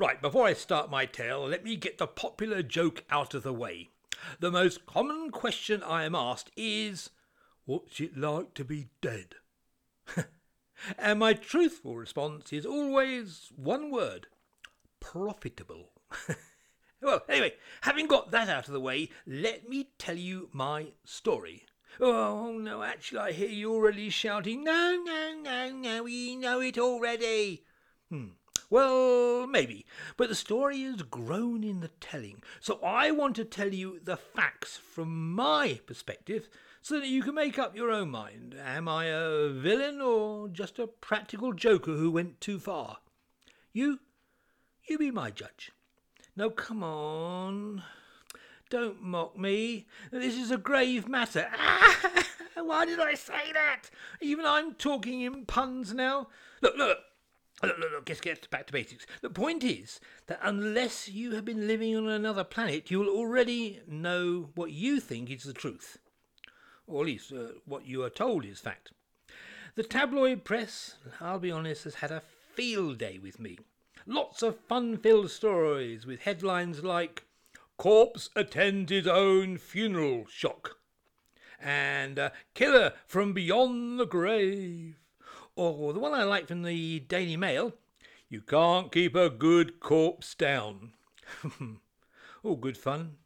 Right, before I start my tale, let me get the popular joke out of the way. The most common question I am asked is, What's it like to be dead? and my truthful response is always one word profitable. well, anyway, having got that out of the way, let me tell you my story. Oh, no, actually, I hear you already shouting, No, no, no, no, we know it already. Hmm. Well, maybe, but the story has grown in the telling, so I want to tell you the facts from my perspective so that you can make up your own mind. Am I a villain or just a practical joker who went too far? You, you be my judge. No, come on. Don't mock me. This is a grave matter. Ah, why did I say that? Even I'm talking in puns now. Look, look, Look, look, look, let's get back to basics. The point is that unless you have been living on another planet, you will already know what you think is the truth. Or at least uh, what you are told is fact. The tabloid press, I'll be honest, has had a field day with me. Lots of fun filled stories with headlines like Corpse attends his own funeral shock and uh, Killer from Beyond the Grave or the one I like from the Daily Mail, you can't keep a good corpse down. All good fun.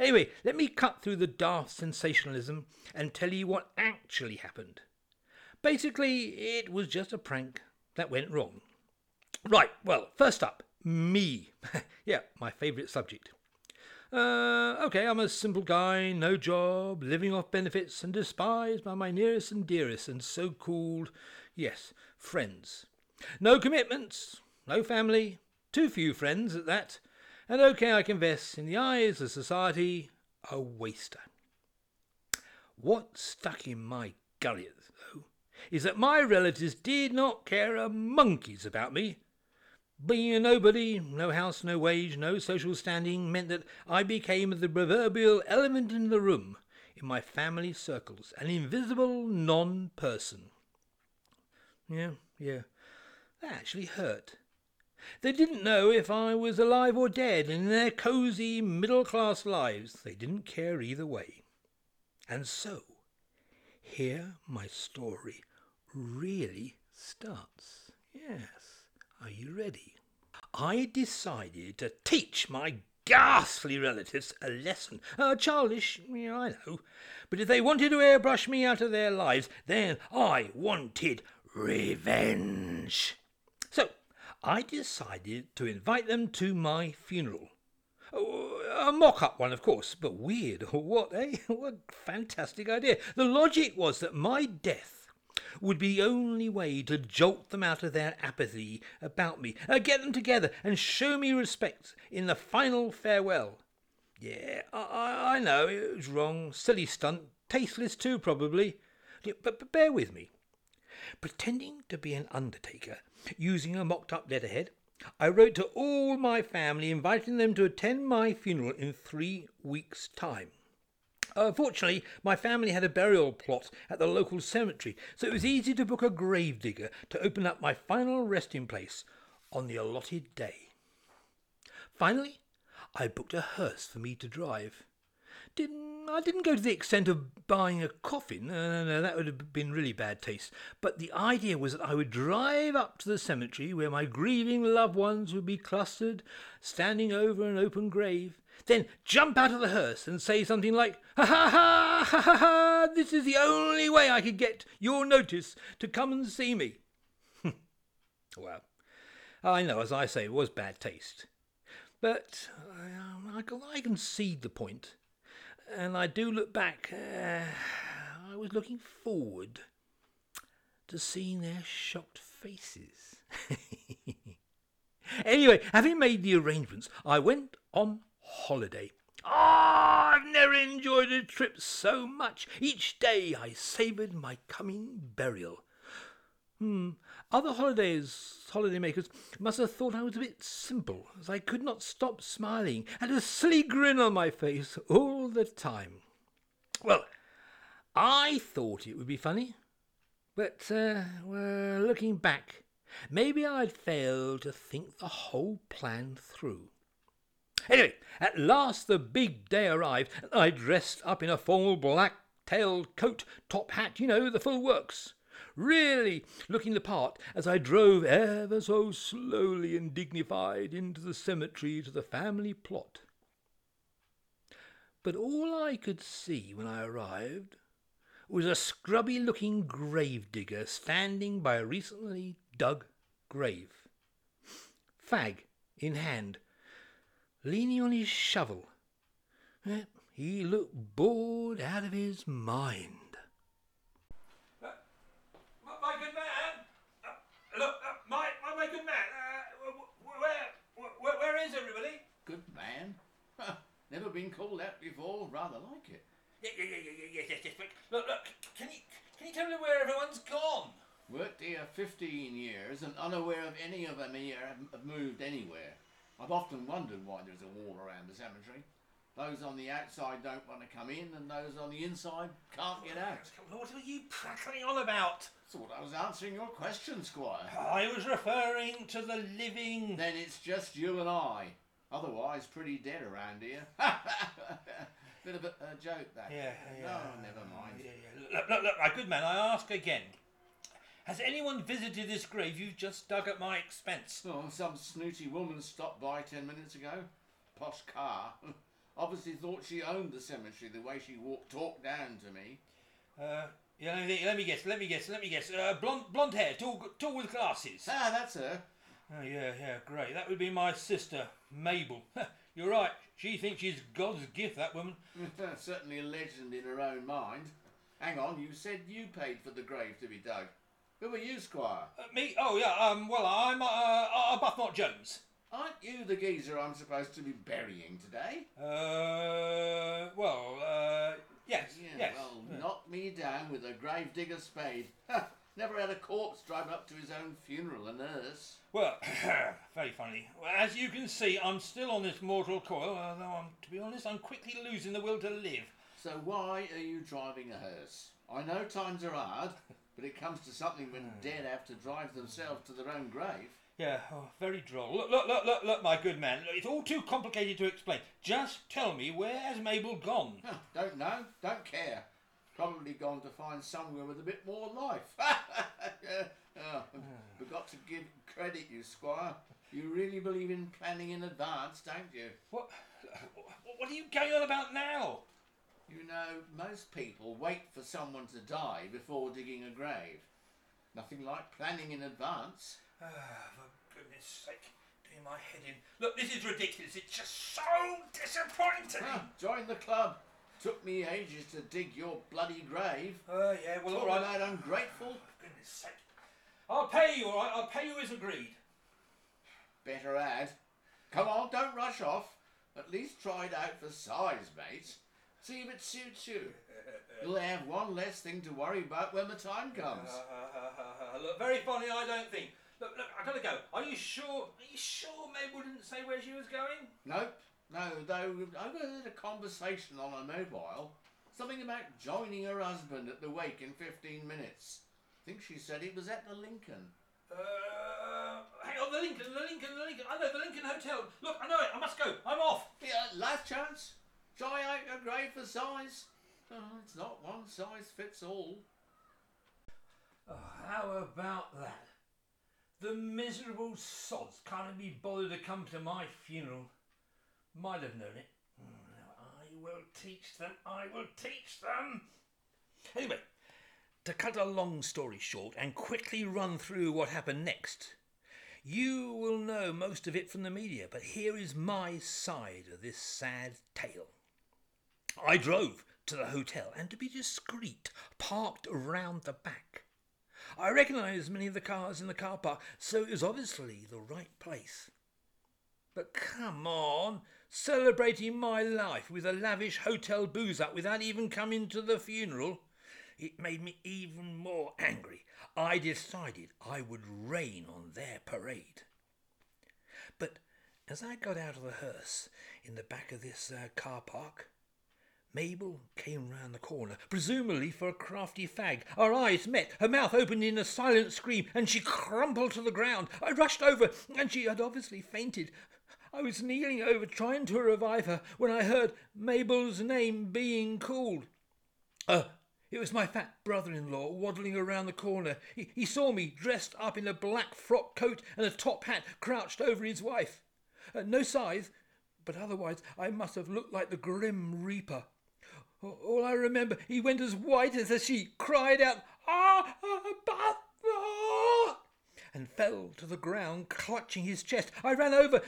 Anyway, let me cut through the daft sensationalism and tell you what actually happened. Basically, it was just a prank that went wrong. Right, well, first up, me. yeah, my favourite subject. Uh, okay, I'm a simple guy, no job, living off benefits, and despised by my nearest and dearest, and so called Yes, friends. No commitments, no family, too few friends at that, and okay, I confess, in the eyes of society, a waster. What stuck in my gullet, though, is that my relatives did not care a monkey's about me. Being a nobody, no house, no wage, no social standing, meant that I became the proverbial elephant in the room in my family circles, an invisible non person. Yeah, yeah. That actually hurt. They didn't know if I was alive or dead, and in their cosy middle class lives they didn't care either way. And so, here my story really starts. Yes, are you ready? I decided to teach my ghastly relatives a lesson. Uh, childish, yeah, I know. But if they wanted to airbrush me out of their lives, then I wanted revenge. So I decided to invite them to my funeral. A mock up one, of course, but weird. What, eh? What a fantastic idea. The logic was that my death would be the only way to jolt them out of their apathy about me, uh, get them together, and show me respect in the final farewell. Yeah, I, I know it was wrong, silly stunt, tasteless too, probably. But, but bear with me. Pretending to be an undertaker, using a mocked up letterhead, I wrote to all my family inviting them to attend my funeral in three weeks' time. Uh, fortunately, my family had a burial plot at the local cemetery, so it was easy to book a gravedigger to open up my final resting place on the allotted day. Finally, I booked a hearse for me to drive. Didn't, I didn't go to the extent of buying a coffin. No, no, no, that would have been really bad taste. But the idea was that I would drive up to the cemetery where my grieving loved ones would be clustered, standing over an open grave, then jump out of the hearse and say something like, Ha ha ha ha ha ha, this is the only way I could get your notice to come and see me. well, I know, as I say, it was bad taste. But um, I, I, I concede the point and I do look back. Uh, I was looking forward to seeing their shocked faces. anyway, having made the arrangements, I went on holiday. Oh, I've never enjoyed a trip so much. Each day I savoured my coming burial. Hmm. Other holidays, holidaymakers, must have thought I was a bit simple, as I could not stop smiling, and a silly grin on my face all the time. Well, I thought it would be funny, but, uh, well, looking back, maybe I'd failed to think the whole plan through. Anyway, at last the big day arrived, and I dressed up in a formal black tailed coat, top hat, you know, the full works. Really looking the part as I drove ever so slowly and dignified into the cemetery to the family plot. But all I could see when I arrived was a scrubby looking gravedigger standing by a recently dug grave, fag in hand, leaning on his shovel. Eh, he looked bored out of his mind. Uh, my good man, uh, look, uh, my, good man, uh, where, where, where is everybody? Good man. Never been called that before. Rather like it. Yeah, yeah, yeah, yeah, yeah, yes, yes. But look, look. Can you can you tell me where everyone's gone? Worked here 15 years and unaware of any of them here have moved anywhere. I've often wondered why there's a wall around the cemetery. Those on the outside don't want to come in, and those on the inside can't get out. What are you prattling on about? Thought I was answering your question, Squire. I was referring to the living. Then it's just you and I. Otherwise, pretty dead around here. Bit of a, a joke, that. Yeah, yeah. No, never mind. Yeah, yeah. Look, look, look, my good man, I ask again. Has anyone visited this grave you've just dug at my expense? Oh, some snooty woman stopped by ten minutes ago. Posh car. Obviously thought she owned the cemetery the way she walked, talked down to me. Uh, yeah, let me, let me guess, let me guess, let me guess. Uh, blonde, blonde hair, tall, tall with glasses. Ah, that's her. Oh, yeah, yeah, great. That would be my sister, Mabel. You're right. She thinks she's God's gift, that woman. Certainly a legend in her own mind. Hang on, you said you paid for the grave to be dug. Who are you, Squire? Uh, me? Oh, yeah, um, well, I'm uh, Arbuthnot Jones. Aren't you the geezer I'm supposed to be burying today? Uh, well, uh, yes, Yeah, yes. well, yeah. knock me down with a gravedigger spade. Never had a corpse drive up to his own funeral, a nurse. Well, very funny. Well, as you can see, I'm still on this mortal coil, although I'm, to be honest, I'm quickly losing the will to live. So why are you driving a hearse? I know times are hard, but it comes to something when dead have to drive themselves to their own grave. Yeah, oh, very droll. Look, look, look, look, look, my good man. Look, it's all too complicated to explain. Just tell me, where has Mabel gone? Huh, don't know, don't care. Probably gone to find somewhere with a bit more life. Uh, oh, forgot to give credit, you squire. You really believe in planning in advance, don't you? What? What are you going on about now? You know, most people wait for someone to die before digging a grave. Nothing like planning in advance. Ah, for goodness sake, doing my head in. Look, this is ridiculous. It's just so disappointing. Ah, join the club. Took me ages to dig your bloody grave. Oh, yeah, well, all Talk right. about ungrateful. For goodness sake. I'll pay you, all right? I'll pay you as agreed. Better add. Come on, don't rush off. At least try it out for size, mate. See if it suits you. You'll have one less thing to worry about when the time comes. Uh, look, very funny, I don't think. Look, look, I gotta go. Are you sure? Are you sure Mabel didn't say where she was going? Nope. No, though I overheard a conversation on her mobile. Something about joining her husband at the wake in 15 minutes. I think she said it was at the Lincoln. Uh, hang on, the Lincoln, the Lincoln, the Lincoln. I know the Lincoln Hotel. Look, I know it. I must go. I'm off. Yeah, last chance. Try out a grave for size. Oh, it's not one size fits all. Oh, how about that? The miserable sods can't be bothered to come to my funeral. Might have known it. I will teach them. I will teach them. Anyway, to cut a long story short and quickly run through what happened next, you will know most of it from the media, but here is my side of this sad tale. I drove to the hotel and, to be discreet, parked round the back. I recognised many of the cars in the car park, so it was obviously the right place. But come on, celebrating my life with a lavish hotel booze up without even coming to the funeral. It made me even more angry. I decided I would rain on their parade. But as I got out of the hearse in the back of this uh, car park, Mabel came round the corner, presumably for a crafty fag. Our eyes met, her mouth opened in a silent scream, and she crumpled to the ground. I rushed over, and she had obviously fainted. I was kneeling over, trying to revive her, when I heard Mabel's name being called. Uh, it was my fat brother in law waddling around the corner. He, he saw me dressed up in a black frock coat and a top hat, crouched over his wife. Uh, no scythe, but otherwise I must have looked like the Grim Reaper. All I remember, he went as white as a sheet, cried out, Ah, ah, ah, and fell to the ground, clutching his chest. I ran over.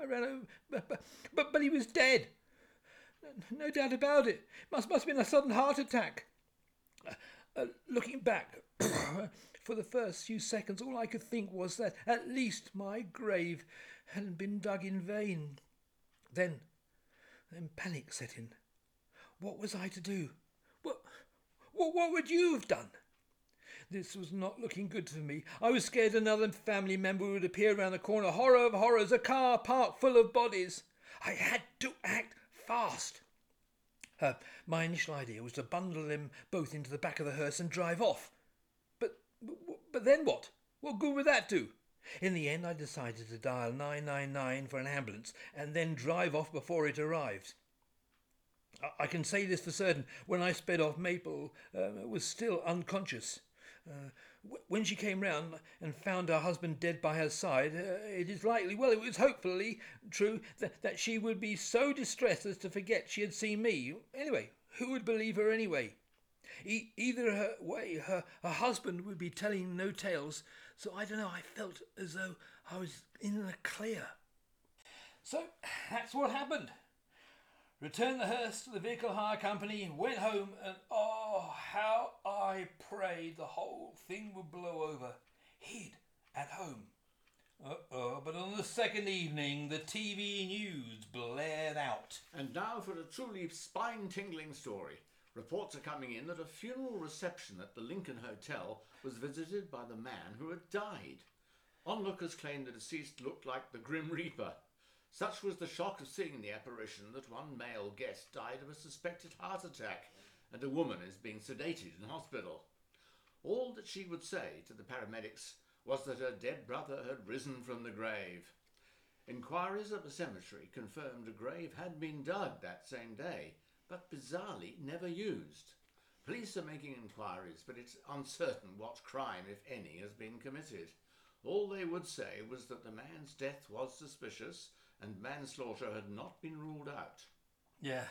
I ran over, but, but, but he was dead. No doubt about it. Must must have been a sudden heart attack. Uh, looking back, for the first few seconds, all I could think was that at least my grave hadn't been dug in vain. Then, then panic set in. What was I to do? What, what, what would you have done? This was not looking good for me. I was scared another family member would appear round the corner. Horror of horrors, a car parked full of bodies. I had to act fast. Uh, my initial idea was to bundle them both into the back of the hearse and drive off. But, but, but then what? What good would that do? In the end, I decided to dial 999 for an ambulance and then drive off before it arrived. I can say this for certain. When I sped off, Mabel uh, was still unconscious. Uh, when she came round and found her husband dead by her side, uh, it is likely, well, it was hopefully true, that, that she would be so distressed as to forget she had seen me. Anyway, who would believe her anyway? E- either her way, her, her husband would be telling no tales, so I don't know, I felt as though I was in the clear. So that's what happened returned the hearse to the vehicle hire company, went home, and oh, how I prayed the whole thing would blow over. Hid at home. Uh-oh, but on the second evening, the TV news blared out. And now for a truly spine-tingling story. Reports are coming in that a funeral reception at the Lincoln Hotel was visited by the man who had died. Onlookers claim the deceased looked like the Grim Reaper. Such was the shock of seeing the apparition that one male guest died of a suspected heart attack, and a woman is being sedated in hospital. All that she would say to the paramedics was that her dead brother had risen from the grave. Inquiries at the cemetery confirmed a grave had been dug that same day, but bizarrely never used. Police are making inquiries, but it's uncertain what crime, if any, has been committed. All they would say was that the man's death was suspicious and manslaughter had not been ruled out. Yeah.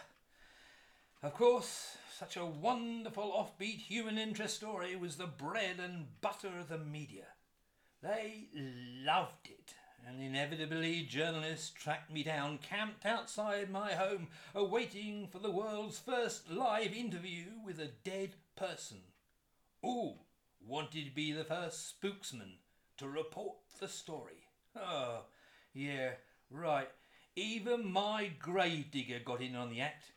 Of course, such a wonderful offbeat human interest story was the bread and butter of the media. They loved it, and inevitably journalists tracked me down, camped outside my home, awaiting for the world's first live interview with a dead person. Ooh, wanted to be the first spooksman to report the story. Oh, yeah, Right, even my gravedigger got in on the act.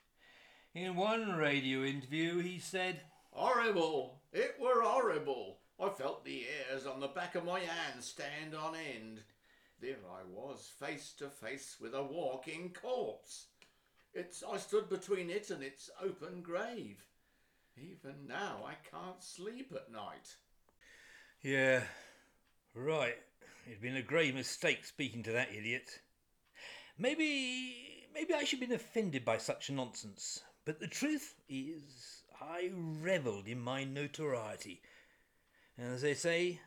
In one radio interview, he said, Horrible! It were horrible! I felt the hairs on the back of my hands stand on end. There I was, face to face with a walking corpse. It's I stood between it and its open grave. Even now I can't sleep at night. Yeah, right. It'd been a grave mistake speaking to that idiot. Maybe, maybe I should have been offended by such nonsense. But the truth is, I revelled in my notoriety. And as they say,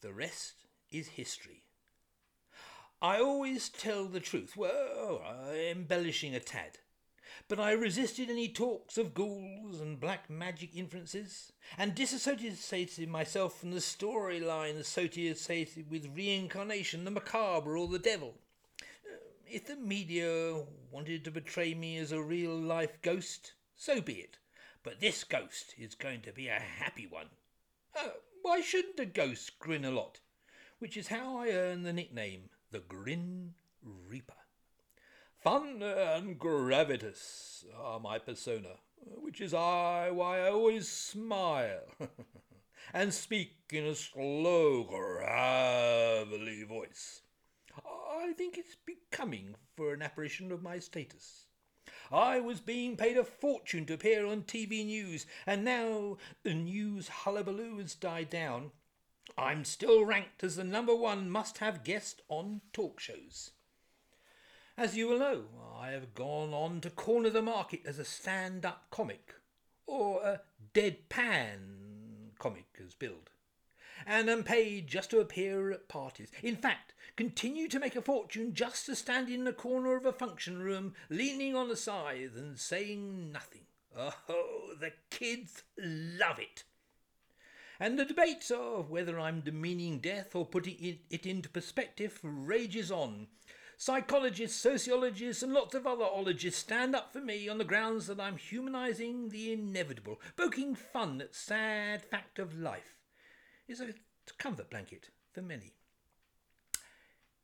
the rest is history. I always tell the truth, well, embellishing a tad. But I resisted any talks of ghouls and black magic inferences, and disassociated myself from the storyline associated with reincarnation, the macabre, or the devil if the media wanted to portray me as a real life ghost, so be it. But this ghost is going to be a happy one. Uh, why shouldn't a ghost grin a lot? Which is how I earn the nickname, the Grin Reaper. Fun and gravitas are my persona, which is I why I always smile and speak in a slow, gravelly voice. I think it's becoming for an apparition of my status. I was being paid a fortune to appear on TV news, and now the news hullabaloo has died down. I'm still ranked as the number one must have guest on talk shows. As you will know, I have gone on to corner the market as a stand up comic, or a deadpan comic as billed, and am paid just to appear at parties. In fact, continue to make a fortune just to stand in the corner of a function room, leaning on a scythe and saying nothing. Oh, the kids love it. And the debate of whether I'm demeaning death or putting it, into perspective rages on. Psychologists, sociologists, and lots of other ologists stand up for me on the grounds that I'm humanising the inevitable, poking fun at sad fact of life. Is a comfort blanket for many.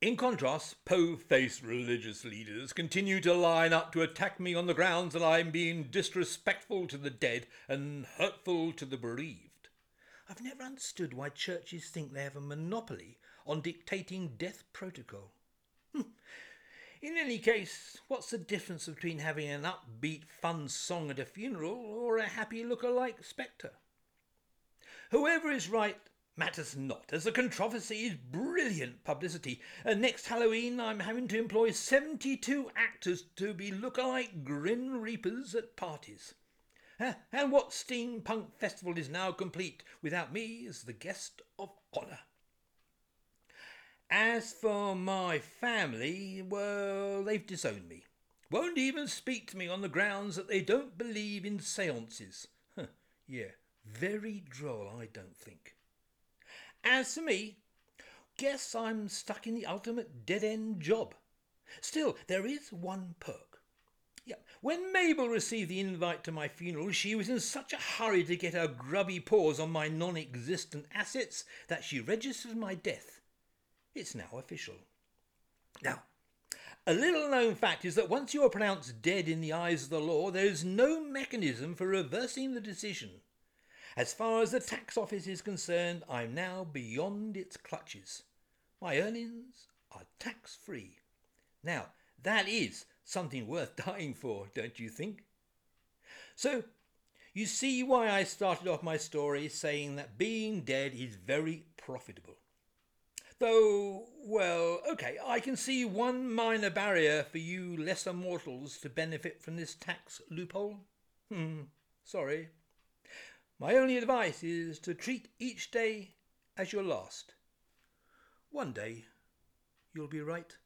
In contrast, po-faced religious leaders continue to line up to attack me on the grounds that I'm being disrespectful to the dead and hurtful to the bereaved. I've never understood why churches think they have a monopoly on dictating death protocol. Hmm. In any case, what's the difference between having an upbeat, fun song at a funeral or a happy look-alike spectre? Whoever is right matters not, as the controversy is brilliant publicity. And next Halloween, I'm having to employ 72 actors to be look-alike Grim Reapers at parties. And what steampunk festival is now complete without me as the guest of honour? As for my family, well, they've disowned me. Won't even speak to me on the grounds that they don't believe in seances. Yeah, very droll, I don't think. As for me, guess I'm stuck in the ultimate dead end job. Still, there is one perk. Yeah, when Mabel received the invite to my funeral, she was in such a hurry to get her grubby paws on my non existent assets that she registered my death it's now official. Now, a little known fact is that once you are pronounced dead in the eyes of the law, there is no mechanism for reversing the decision. As far as the tax office is concerned, I'm now beyond its clutches. My earnings are tax free. Now, that is something worth dying for, don't you think? So, you see why I started off my story saying that being dead is very profitable. Though, well, okay, I can see one minor barrier for you lesser mortals to benefit from this tax loophole. Hmm, sorry. My only advice is to treat each day as your last. One day you'll be right.